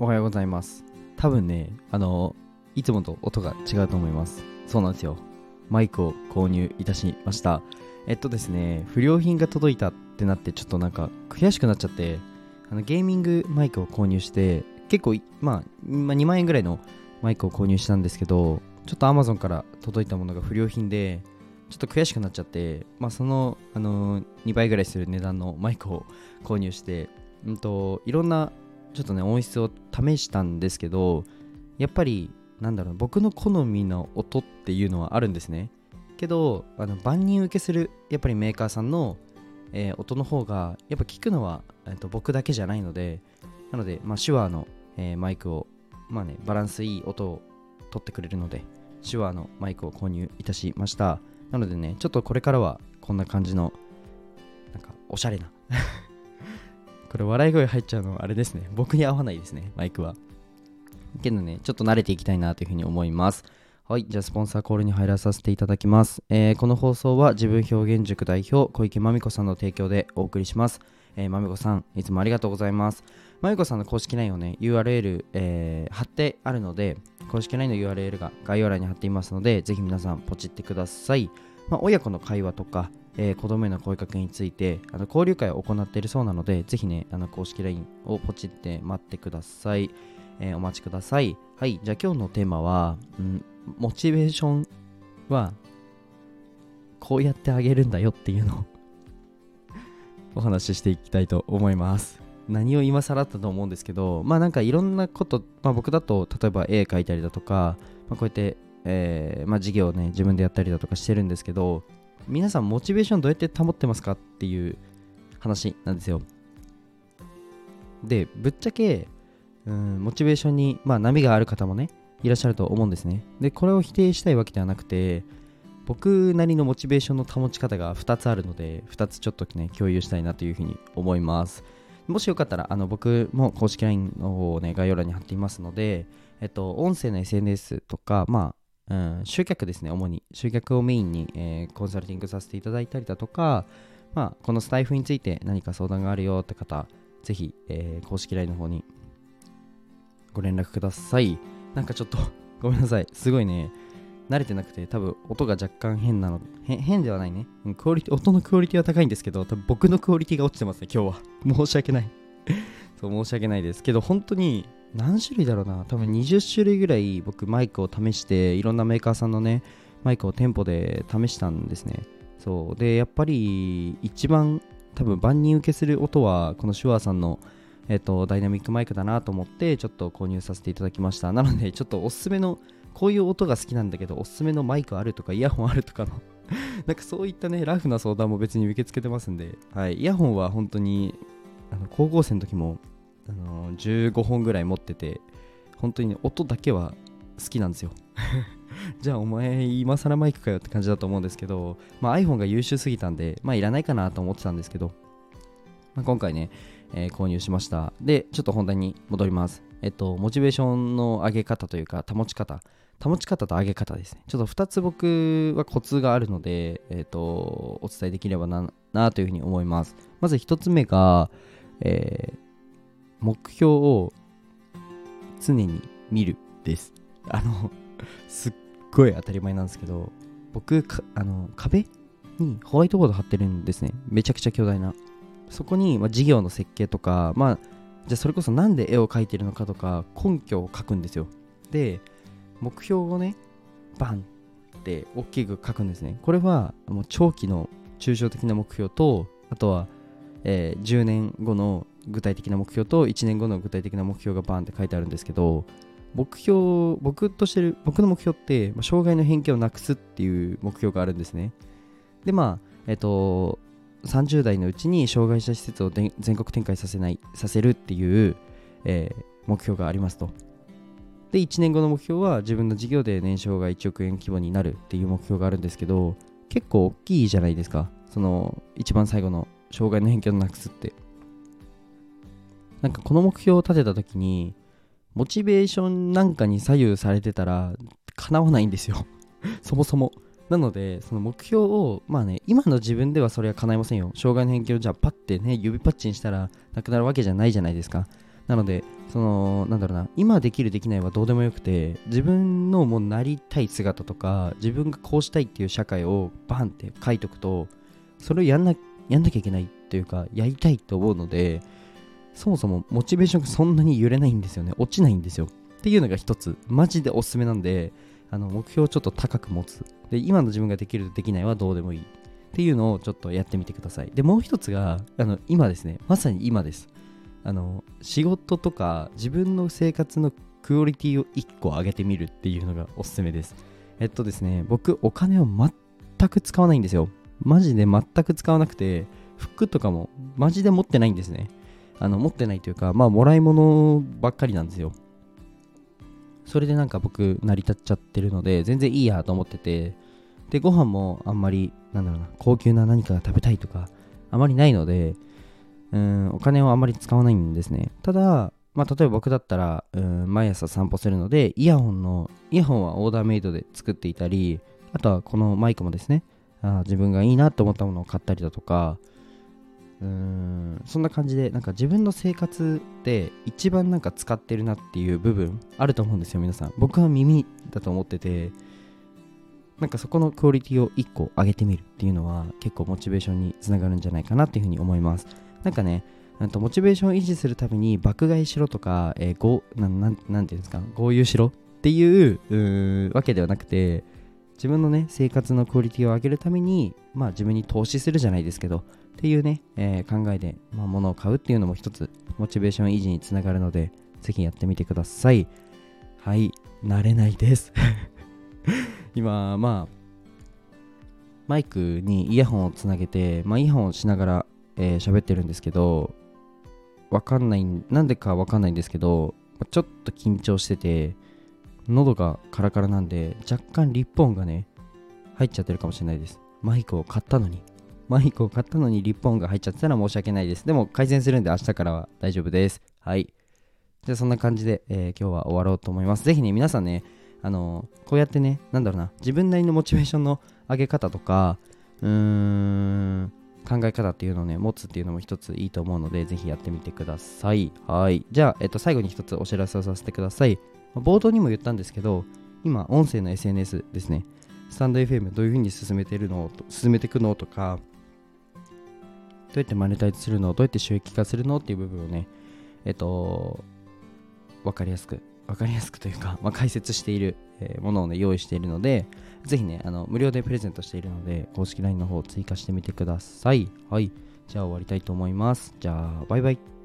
おはようございます。多分ね、あの、いつもと音が違うと思います。そうなんですよ。マイクを購入いたしました。えっとですね、不良品が届いたってなって、ちょっとなんか悔しくなっちゃって、あのゲーミングマイクを購入して、結構、まあ、2万円ぐらいのマイクを購入したんですけど、ちょっと Amazon から届いたものが不良品で、ちょっと悔しくなっちゃって、まあ、その、あの2倍ぐらいする値段のマイクを購入して、うんと、いろんなちょっとね音質を試したんですけどやっぱりなんだろう僕の好みの音っていうのはあるんですね。けどあの万人受けするやっぱりメーカーさんの、えー音の方がやっぱ聞くのは、えーと僕だけじゃないのでなので、まあ、手話の、えーマイクをまあねバランスいい音を取ってくれるので手話のマイクを購入いたしました。なのでねちょっとこれからはこんな感じのなんかおしゃれなこれ笑い声入っちゃうのはあれですね。僕に合わないですね、マイクは。けどね、ちょっと慣れていきたいなというふうに思います。はい、じゃあスポンサーコールに入らさせていただきます。えーこの放送は自分表現塾代表小池まみこさんの提供でお送りします。えー、まみこさん、いつもありがとうございます。まみこさんの公式 LINE をね、URL、えー貼ってあるので、公式 LINE の URL が概要欄に貼っていますので、ぜひ皆さんポチってください。まあ、親子の会話とか、えー子供への声かけについてあの交流会を行っているそうなのでぜひねあの公式 LINE をポチって待ってください、えーお待ちください。はいじゃあ今日のテーマは、うん、モチベーションはこうやってあげるんだよっていうのを お話ししていきたいと思います。何を今更だったと思うんですけどまあなんかいろんなこと、まあ、僕だと例えば絵描いたりだとか、まあ、こうやって、えーまあ、授業をね自分でやったりだとかしてるんですけど皆さんモチベーションどうやって保ってますかっていう話なんですよ。でぶっちゃけうんモチベーションに、まあ、波がある方もねいらっしゃると思うんですね。でこれを否定したいわけではなくて僕なりのモチベーションの保ち方が2つあるので2つちょっとね共有したいなというふうに思います。もしよかったらあの僕も公式 LINE の方をね概要欄に貼っていますのでえっと音声の SNS とかまあうん、集客ですね、主に。集客をメインに、えーコンサルティングさせていただいたりだとか、まあ、このスタイフについて何か相談があるよって方、ぜひ、えー公式 LINE の方にご連絡ください。なんかちょっと、ごめんなさい。すごいね、慣れてなくて、多分音が若干変なの、変ではないね。クオリティ、音のクオリティは高いんですけど、多分僕のクオリティが落ちてますね、今日は。申し訳ない。そう、申し訳ないです。けど、本当に、何種類だろうな？多分20種類ぐらい僕マイクを試していろんなメーカーさんのねマイクを店舗で試したんですね。そう。でやっぱり一番多分万人受けする音はこのシュワーさんのえっとダイナミックマイクだなと思ってちょっと購入させていただきました。なのでちょっとおすすめのこういう音が好きなんだけどおすすめのマイクあるとかイヤホンあるとかの なんかそういったねラフな相談も別に受け付けてますんではい。イヤホンは本当にあの高校生の時もあの15本ぐらい持ってて本当に、ね、音だけは好きなんですよ。じゃあお前今更マイクかよって感じだと思うんですけど、まあ、iPhone が優秀すぎたんでまあいらないかなと思ってたんですけど、まあ、今回ね、えー購入しました。でちょっと本題に戻ります。えっとモチベーションの上げ方というか保ち方。保ち方と上げ方ですね。ちょっと2つ僕はコツがあるので、えっとお伝えできればななというふうに思います。まず1つ目が、えー目標を常に見るです。あのすっごい当たり前なんですけど僕あの壁にホワイトボード貼ってるんですね。めちゃくちゃ巨大な。そこに、まあ、事業の設計とかまあじゃあそれこそなんで絵を描いてるのかとか根拠を書くんですよ。で目標をねバンって大きく書くんですね。これはもう長期の抽象的な目標とあとは、えー10年後の具体的な目標と1年後の具体的な目標がバーンって書いてあるんですけど目標僕としてる僕の目標って、まあ障害の偏見をなくすっていう目標があるんですね。でまあえっ、と30代のうちに障害者施設を全国展開させないさせるっていう、えー目標がありますと。で1年後の目標は自分の事業で年商が1億円規模になるっていう目標があるんですけど結構大きいじゃないですか。その一番最後の障害の偏見をなくすって。なんかこの目標を立てた時にモチベーションなんかに左右されてたら叶わないんですよ。そもそも。なのでその目標をまあね今の自分ではそれは叶いませんよ。障害の偏見をじゃあパッてね指パッチンしたらなくなるわけじゃないじゃないですか。なのでそのなんだろうな今できるできないはどうでもよくて自分のもうなりたい姿とか自分がこうしたいっていう社会をバンって書いとくとそれをやんなやんなきゃいけないというかやりたいと思うのでそもそもモチベーションがそんなに揺れないんですよね。落ちないんですよ。っていうのが一つ。マジでおすすめなんであの目標をちょっと高く持つ。で今の自分ができるとできないはどうでもいい。っていうのをちょっとやってみてください。でもう一つがあの今ですね。まさに今です。あの仕事とか自分の生活のクオリティを1個上げてみるっていうのがおすすめです。えっとですね僕お金を全く使わないんですよ。マジで全く使わなくて服とかもマジで持ってないんですね。あの持ってないというかまあもらい物ばっかりなんですよ。それでなんか僕成り立っちゃってるので全然いいやと思っててでご飯もあんまりなんだろうな高級な何かが食べたいとかあまりないのでうんお金をあまり使わないんですね。ただまあ、例えば僕だったらうん毎朝散歩するのでイヤホンのイヤホンはオーダーメイドで作っていたりあとはこのマイクもですねあ自分がいいなと思ったものを買ったりだとかうん。そんな感じでなんか自分の生活で一番なんか使ってるなっていう部分あると思うんですよ皆さん。僕は耳だと思っててなんかそこのクオリティを1個上げてみるっていうのは結構モチベーションにつながるんじゃないかなっていうふうに思います。なんかねとモチベーションを維持するために爆買いしろとか、えー、ごななんなんていうんですか豪遊しろっていうわけではなくて自分のね生活のクオリティを上げるためにまあ自分に投資するじゃないですけどっていうね、えー、考えで、まあ、物を買うっていうのも一つモチベーション維持につながるのでぜひやってみてくださいはい慣れないです 今まあマイクにイヤホンをつなげて、まあ、イヤホンをしながら喋、えー、ってるんですけどわかんない、なんでかわかんないんですけど、ちょっと緊張してて、喉がカラカラなんで、若干リップ音がね、入っちゃってるかもしれないです。マイクを買ったのに。マイクを買ったのにリップ音が入っちゃってたら申し訳ないです。でも改善するんで明日からは大丈夫です。はい。じゃあそんな感じで、えー、今日は終わろうと思います。ぜひね、皆さんね、あのー、こうやってね、なんだろうな、自分なりのモチベーションの上げ方とか、うーん、考え方っていうのをね、持つっていうのも一ついいと思うので、ぜひやってみてください。はい。じゃあ、えっと、最後に一つお知らせをさせてください。冒頭にも言ったんですけど、今、音声の SNS ですね。スタンド FM どういう風に進めてるの進めていくのとか、どうやってマネタイズするの？どうやって収益化するの？っていう部分をね、えっと、わかりやすく、わかりやすくというか、まあ、解説している、えー、ものをね、用意しているので、ぜひね、あの無料でプレゼントしているので、公式 LINE の方を追加してみてください。はい。じゃあ終わりたいと思います。じゃあ、バイバイ。